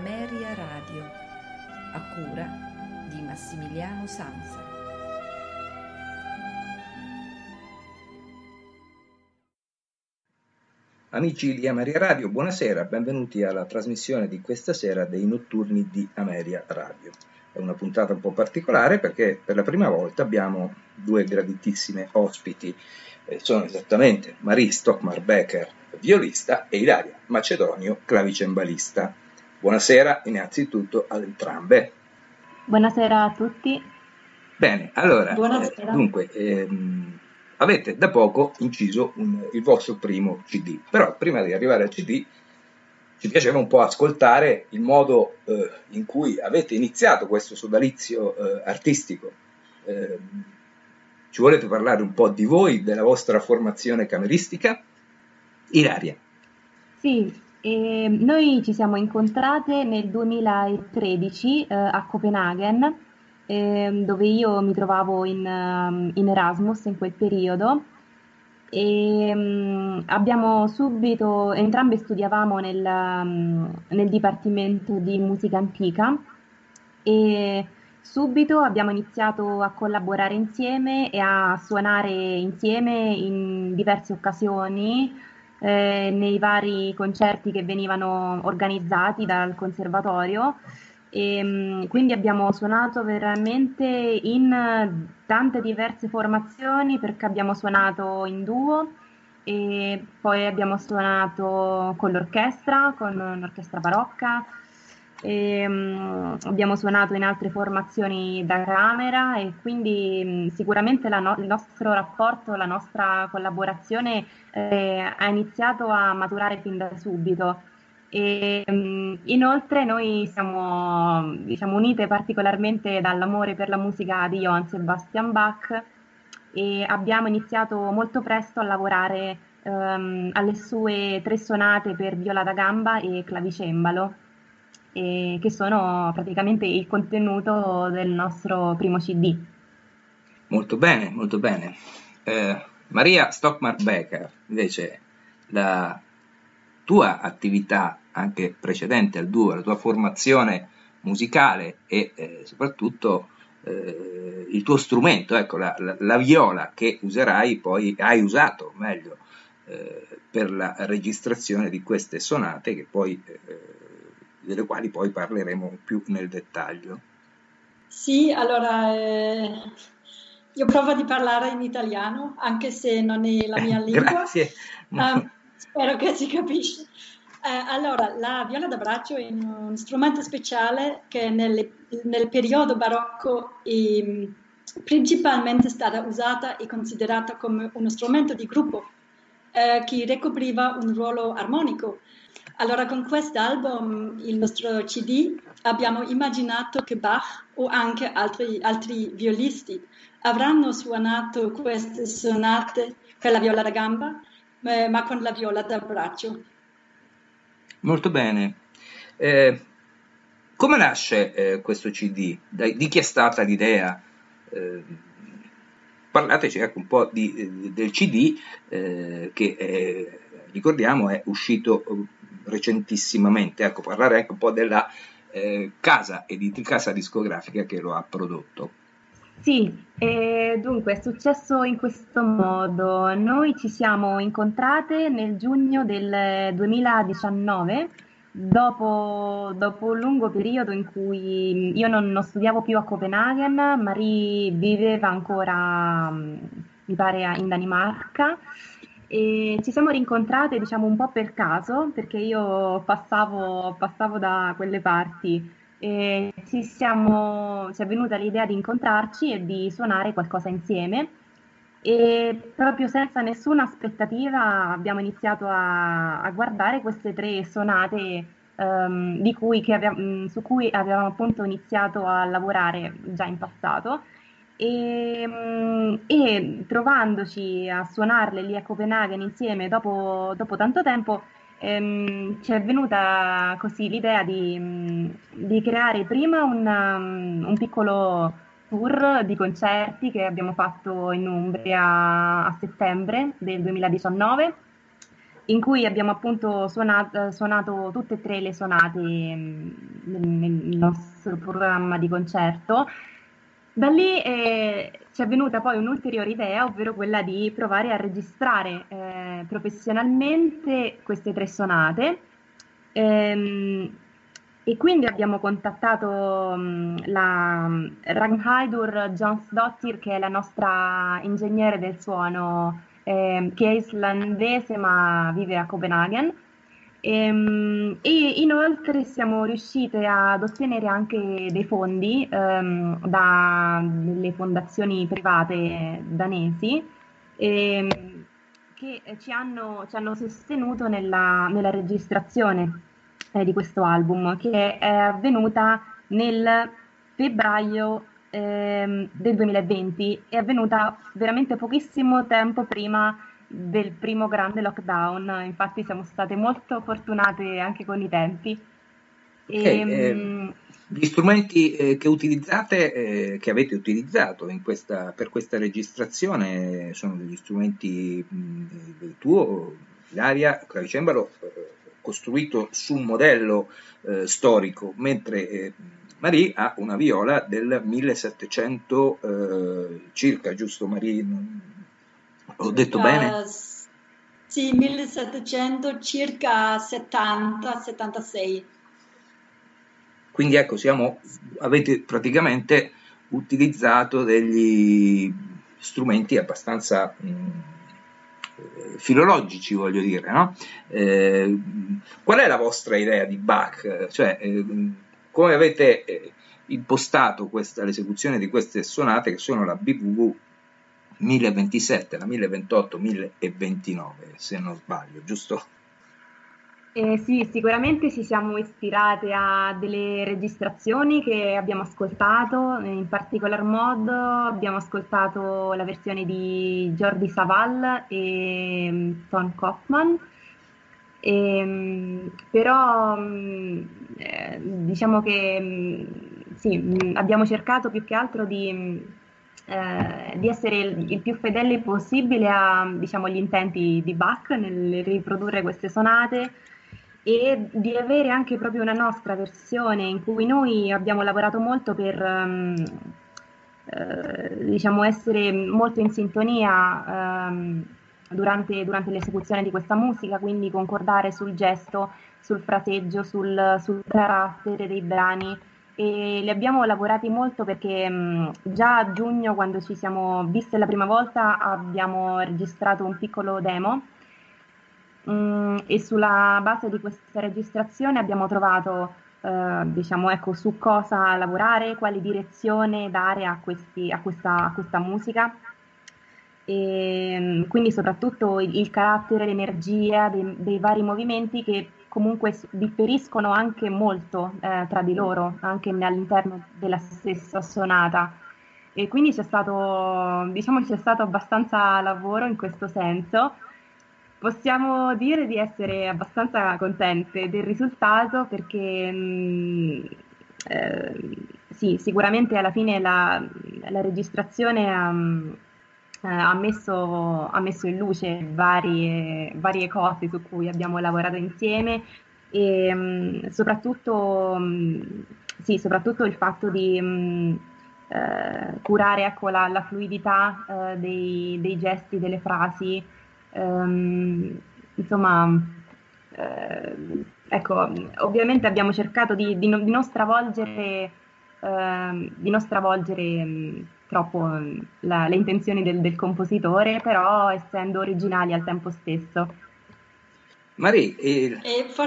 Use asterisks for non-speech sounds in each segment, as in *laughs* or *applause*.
Ameria Radio, a cura di Massimiliano Sanza. Amici di Ameria Radio, buonasera, benvenuti alla trasmissione di questa sera dei notturni di Ameria Radio. È una puntata un po' particolare perché per la prima volta abbiamo due graditissime ospiti, eh, sono esattamente Marie Stockmar Becker, violista, e Ilaria Macedonio, clavicembalista. Buonasera innanzitutto ad entrambe. Buonasera a tutti. Bene, allora, eh, dunque, ehm, avete da poco inciso un, il vostro primo CD, però prima di arrivare al CD ci piaceva un po' ascoltare il modo eh, in cui avete iniziato questo sodalizio eh, artistico. Eh, ci volete parlare un po' di voi, della vostra formazione cameristica? Ilaria. Sì, eh, noi ci siamo incontrate nel 2013 eh, a Copenaghen, eh, dove io mi trovavo in, um, in Erasmus in quel periodo. E um, abbiamo subito, entrambe studiavamo nel, um, nel Dipartimento di Musica Antica e subito abbiamo iniziato a collaborare insieme e a suonare insieme in diverse occasioni eh, nei vari concerti che venivano organizzati dal conservatorio. E, ehm, quindi abbiamo suonato veramente in tante diverse formazioni perché abbiamo suonato in duo e poi abbiamo suonato con l'orchestra, con l'orchestra barocca, e, um, abbiamo suonato in altre formazioni da camera e quindi um, sicuramente no- il nostro rapporto, la nostra collaborazione eh, ha iniziato a maturare fin da subito. E, um, inoltre noi siamo diciamo, unite particolarmente dall'amore per la musica di Johann Sebastian Bach e abbiamo iniziato molto presto a lavorare um, alle sue tre sonate per viola da gamba e clavicembalo eh, che sono praticamente il contenuto del nostro primo CD. Molto bene, molto bene. Eh, Maria Stockmar Becker, invece, la tua attività anche precedente al duo, la tua formazione musicale e eh, soprattutto eh, il tuo strumento, ecco, la, la, la, viola che userai poi, hai usato meglio, eh, per la registrazione di queste sonate che poi eh, delle quali poi parleremo più nel dettaglio. Sì, allora eh, io provo di parlare in italiano, anche se non è la mia *laughs* lingua. Grazie. Um, *laughs* spero che si capisca. Eh, allora, la viola da braccio è un strumento speciale che nel, nel periodo barocco è principalmente stata usata e considerata come uno strumento di gruppo eh, che ricopriva un ruolo armonico allora con quest'album, il nostro CD, abbiamo immaginato che Bach o anche altri, altri violisti avranno suonato queste sonate per la viola da gamba, eh, ma con la viola da braccio. Molto bene. Eh, come nasce eh, questo CD? Di chi è stata l'idea? Eh, parlateci ecco, un po' di, del CD eh, che ricordiamo è uscito recentissimamente, ecco, parlare anche un po' della eh, casa, edit- casa discografica che lo ha prodotto. Sì, eh, dunque è successo in questo modo. Noi ci siamo incontrate nel giugno del 2019, dopo, dopo un lungo periodo in cui io non, non, studiavo più a Copenaghen, Marie viveva ancora, mi pare, in Danimarca e ci siamo rincontrate diciamo un po' per caso perché io passavo, passavo da quelle parti. E ci, siamo, ci è venuta l'idea di incontrarci e di suonare qualcosa insieme. E proprio senza nessuna aspettativa abbiamo iniziato a, a guardare queste tre sonate um, cui, abbiamo, su cui avevamo appunto iniziato a lavorare già in passato e, mm, e, trovandoci a suonarle lì a Copenaghen insieme dopo, dopo tanto tempo ehm, ci è venuta così l'idea di, mm, di creare prima un, um, un, piccolo tour di concerti che abbiamo fatto in Umbria a settembre del 2019 in cui abbiamo appunto suonato, suonato tutte e tre le sonate mm, nel, nel nostro programma di concerto. Da lì eh, ci è venuta poi un'ulteriore idea, ovvero quella di provare a registrare eh, professionalmente queste tre sonate. Ehm, e quindi abbiamo contattato um, la Ragnhildur Jonsdottir, che è la nostra ingegnere del suono, eh, che è islandese ma vive a Copenaghen. E, ehm, e, inoltre siamo riuscite ad ottenere anche dei fondi um, da delle fondazioni private danesi eh, che ci hanno, ci hanno sostenuto nella, nella registrazione eh, di questo album, che è avvenuta nel febbraio ehm, del 2020, è avvenuta veramente pochissimo tempo prima del primo grande lockdown, infatti siamo state molto fortunate anche con i tempi. Okay, e, ehm, eh, gli strumenti eh, che utilizzate, eh, che avete utilizzato questa, per questa registrazione sono degli strumenti mh, del tuo, Ilaria, clavicembalo, eh, costruito su un modello eh, storico, mentre Marie ha una viola del 1700 eh, circa, giusto Marie? Ho detto uh, bene? Sì, 1700 circa 70-76. Quindi ecco, siamo, avete praticamente utilizzato degli strumenti abbastanza... Mh, filologici, voglio dire, no? eh, qual è la vostra idea di Bach? Cioè, eh, come avete eh, impostato questa, l'esecuzione di queste sonate che sono la BWV 1027, la 1028, 1029, se non sbaglio, giusto? Eh, sì, sicuramente ci siamo ispirate a delle registrazioni che abbiamo ascoltato, in particolar modo abbiamo ascoltato la versione di Jordi Savall e mm, Tom Kaufman, e, ehm, però mm, eh, diciamo che mm, sì, abbiamo cercato più che altro di, eh, di essere il, il, più fedeli possibile a, diciamo, agli intenti di Bach nel riprodurre queste sonate e di avere anche proprio una nostra versione in cui noi abbiamo lavorato molto per um, eh, diciamo essere molto in sintonia um, durante, durante, l'esecuzione di questa musica, quindi concordare sul gesto, sul fraseggio, sul, sul carattere dei brani e li abbiamo lavorati molto perché um, già a giugno quando ci siamo viste la prima volta abbiamo registrato un piccolo demo Mm, e sulla base di questa registrazione abbiamo trovato eh, diciamo, ecco, su cosa lavorare, quale direzione dare a, questi, a, questa, a questa, musica. E, mm, quindi soprattutto il, il carattere, l'energia dei, dei, vari movimenti che comunque differiscono anche molto eh, tra di loro, anche all'interno della stessa sonata. E quindi c'è stato, diciamo, c'è stato abbastanza lavoro in questo senso Possiamo dire di essere abbastanza contente del risultato perché mh, mm, eh, sì, sicuramente alla fine la, la registrazione ha, eh, ha, messo, ha, messo, in luce varie, varie, cose su cui abbiamo lavorato insieme e mh, soprattutto, mh, sì, soprattutto, il fatto di eh, curare ecco, la, la fluidità eh, dei, dei, gesti, delle frasi ehm, insomma, eh, ecco, ovviamente abbiamo cercato di, di, di non stravolgere, eh, di non stravolgere mh, troppo la, le intenzioni del, del compositore, però essendo originali al tempo stesso. Marie, il,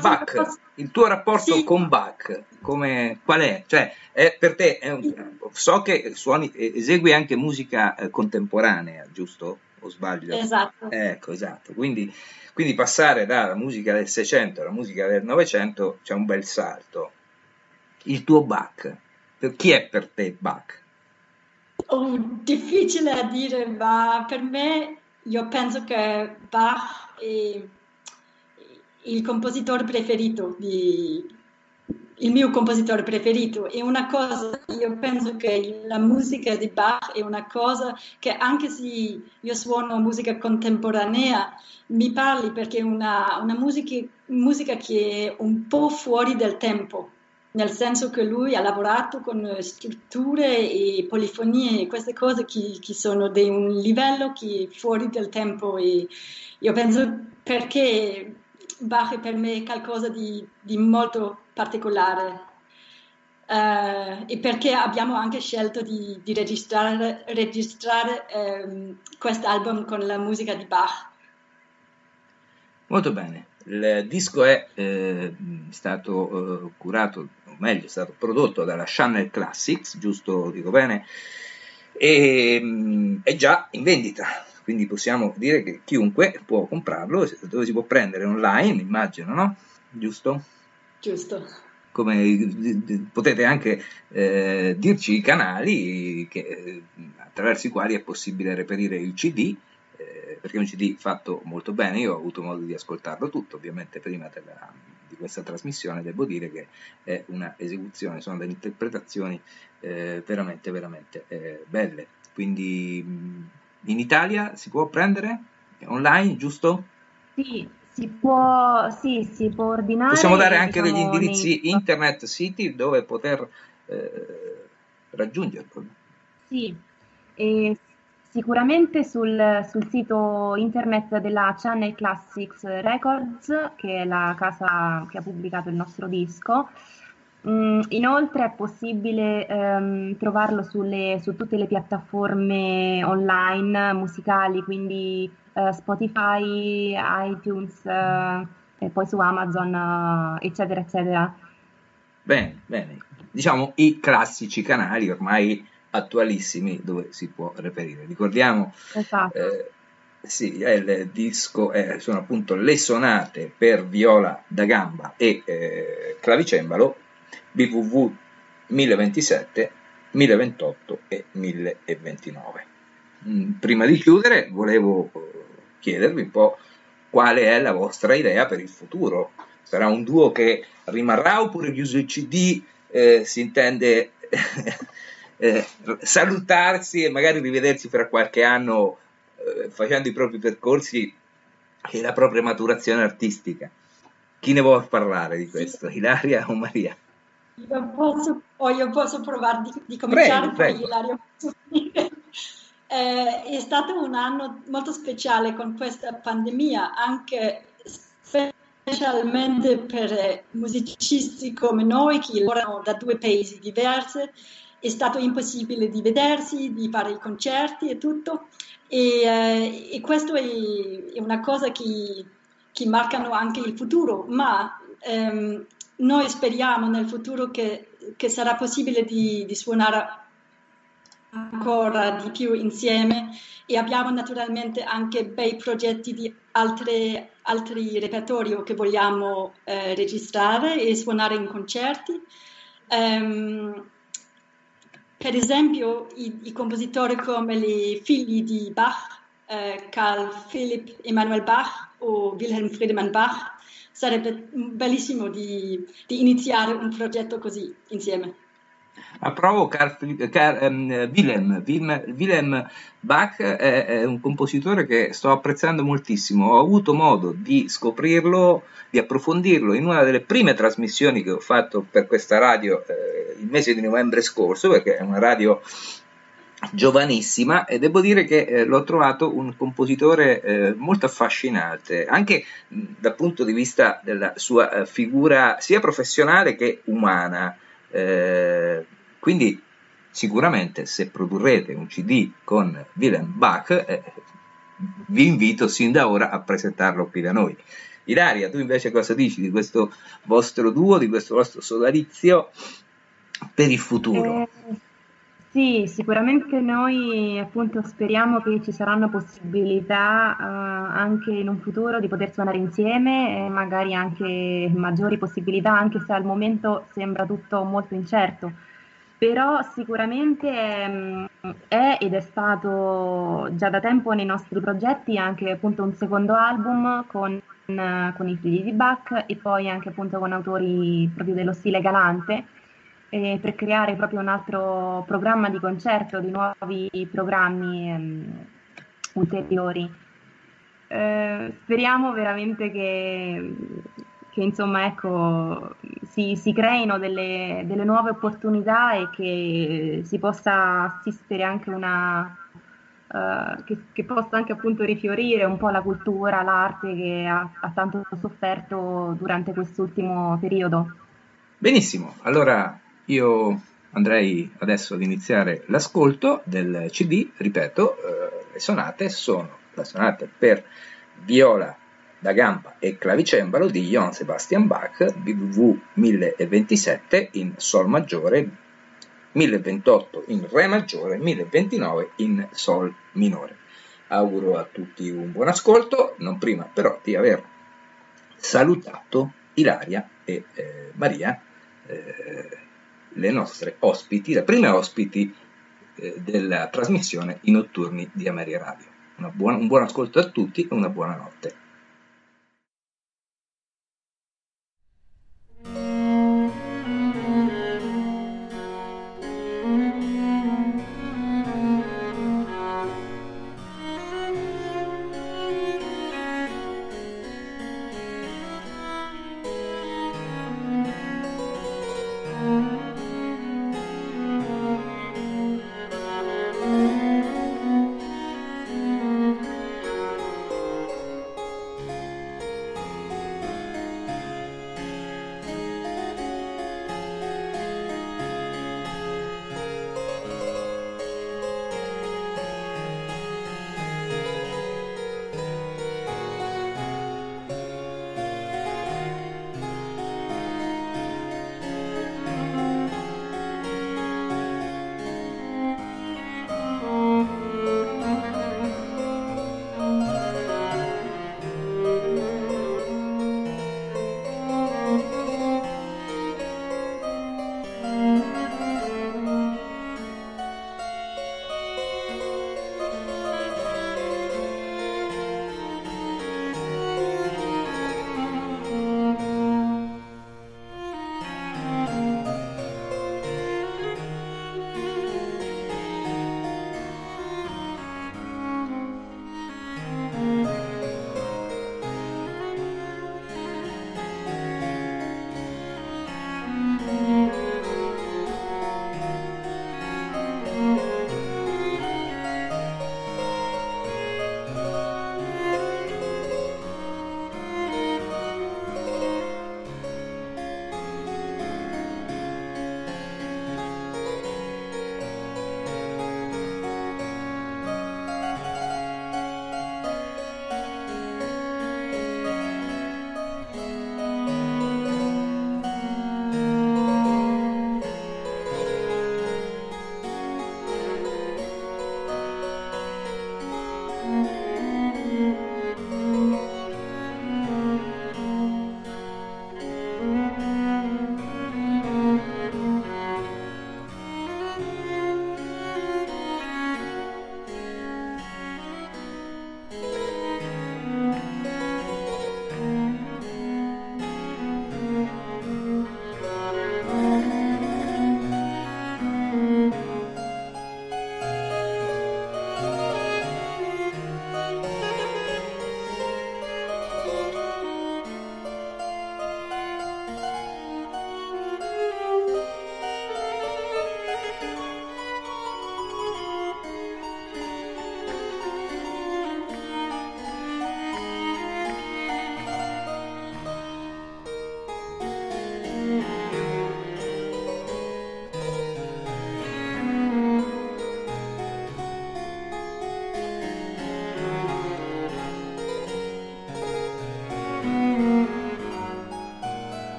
Bach, posso... il tuo rapporto sì. con Bach, come, qual è? Cioè, è per te, è un, so che suoni, esegui anche musica eh, contemporanea, giusto? o sbaglio? Esatto. Ecco, esatto. Quindi, quindi passare dalla musica del 600 alla musica del 900 c'è un bel salto. Il tuo Bach, chi è per te Bach? Oh, difficile a dire, ma per me io penso che Bach è il compositore preferito di, il mio compositore preferito. E una cosa, io penso che la musica di Bach è una cosa che anche se io suono musica contemporanea, mi parli perché è una, una musica, musica che è un po' fuori del tempo nel senso che lui ha lavorato con strutture e polifonie e queste cose che, che sono di un livello che è fuori del tempo e io penso perché Bach è per me qualcosa di, di molto particolare uh, e perché abbiamo anche scelto di, di registrare, registrare um, quest'album con la musica di Bach. Molto bene. Il disco è eh, stato eh, curato, o meglio, è stato prodotto dalla Channel Classics, giusto dico bene, e mm, è già in vendita, quindi possiamo dire che chiunque può comprarlo, dove si può prendere online, immagino, no? Giusto? Giusto. Come potete anche eh, dirci i canali che, attraverso i quali è possibile reperire il CD perché è un CD fatto molto bene, io ho avuto modo di ascoltarlo tutto, ovviamente prima della, di questa trasmissione devo dire che è una esecuzione, sono delle interpretazioni eh, veramente, veramente eh, belle. Quindi in Italia si può prendere online, giusto? Sì, si può, sì, si può ordinare. Possiamo dare anche diciamo, degli indirizzi nei... internet siti dove poter eh, raggiungerlo. Sì, e Sicuramente sul, sul, sito internet della Channel Classics Records, che è la casa che ha pubblicato il nostro disco. Mm, inoltre è possibile ehm, trovarlo sulle, su tutte le piattaforme online musicali, quindi eh, Spotify, iTunes eh, e poi su Amazon, eh, eccetera, eccetera. Bene, bene. Diciamo i classici canali ormai attualissimi dove si può reperire. Ricordiamo, esatto. eh, sì, il disco eh, sono appunto le sonate per viola da gamba e eh, clavicembalo BVV 1027, 1028 e 1029. Mm, prima di chiudere volevo eh, chiedervi un po' qual è la vostra idea per il futuro. Sarà un duo che rimarrà oppure chiuso il CD eh, si intende *laughs* eh, salutarsi e magari rivedersi fra qualche anno eh, facendo i propri percorsi e la propria maturazione artistica. Chi ne vuole parlare di questo? Ilaria o Maria? Io posso, io posso provare di, di cominciare, prego, poi Ilaria posso finire. *laughs* Eh, è stato un anno molto speciale con questa pandemia, anche specialmente per musicisti come noi che lavorano da due paesi diversi è stato impossibile di vedersi, di fare i concerti e tutto. E, eh, e questo è, è, una cosa che, che marcano anche il futuro, ma ehm, noi speriamo nel futuro che, che sarà possibile di, di, suonare ancora di più insieme e abbiamo naturalmente anche bei progetti di altre, altri repertori che vogliamo eh, registrare e suonare in concerti. Um, per esempio, i, i compositori come i figli di Bach, eh, Carl Philipp Emanuel Bach o Wilhelm Friedemann Bach, sarebbe bellissimo di, di iniziare un progetto così insieme. Approvo Carl, Carl, um, Willem, Willem, Willem Bach è, è, un compositore che sto apprezzando moltissimo. Ho avuto modo di scoprirlo, di approfondirlo in una delle prime trasmissioni che ho fatto per questa radio eh, il mese di novembre scorso, perché è una radio giovanissima e devo dire che eh, l'ho trovato un compositore eh, molto affascinante anche mh, dal punto di vista della sua eh, figura sia professionale che umana eh, quindi sicuramente se produrrete un CD con Willem Bach, eh, vi invito sin da ora a presentarlo qui da noi. Ilaria, tu invece cosa dici di questo vostro duo, di questo vostro sodalizio per il futuro? Eh, sì, sicuramente noi appunto speriamo che ci saranno possibilità eh, anche in un futuro di poter suonare insieme e magari anche maggiori possibilità, anche se al momento sembra tutto molto incerto. Però sicuramente è, è, ed è stato già da tempo nei nostri progetti anche appunto un secondo album con, con i figli di Bach e poi anche appunto con autori proprio dello stile galante eh, per creare proprio un altro programma di concerto, di nuovi programmi ehm, ulteriori. Eh, speriamo veramente che, che insomma, ecco, si, si creino delle, delle, nuove opportunità e che si possa assistere anche una uh, che, che, possa anche appunto rifiorire un po' la cultura, l'arte che ha, ha tanto sofferto durante quest'ultimo periodo. Benissimo, allora io andrei adesso ad iniziare l'ascolto del CD, ripeto, eh, le sonate sono le sonate per viola da gamba e clavicembalo di Johann Sebastian Bach, BWV 1027 in Sol maggiore, 1028 in Re maggiore, 1029 in Sol minore. Auguro a tutti un buon ascolto, non prima però di aver salutato Ilaria e eh, Maria, eh, le nostre ospiti, le prime ospiti eh, della trasmissione I notturni di Ameria Radio. Buona, un buon ascolto a tutti e una buona notte.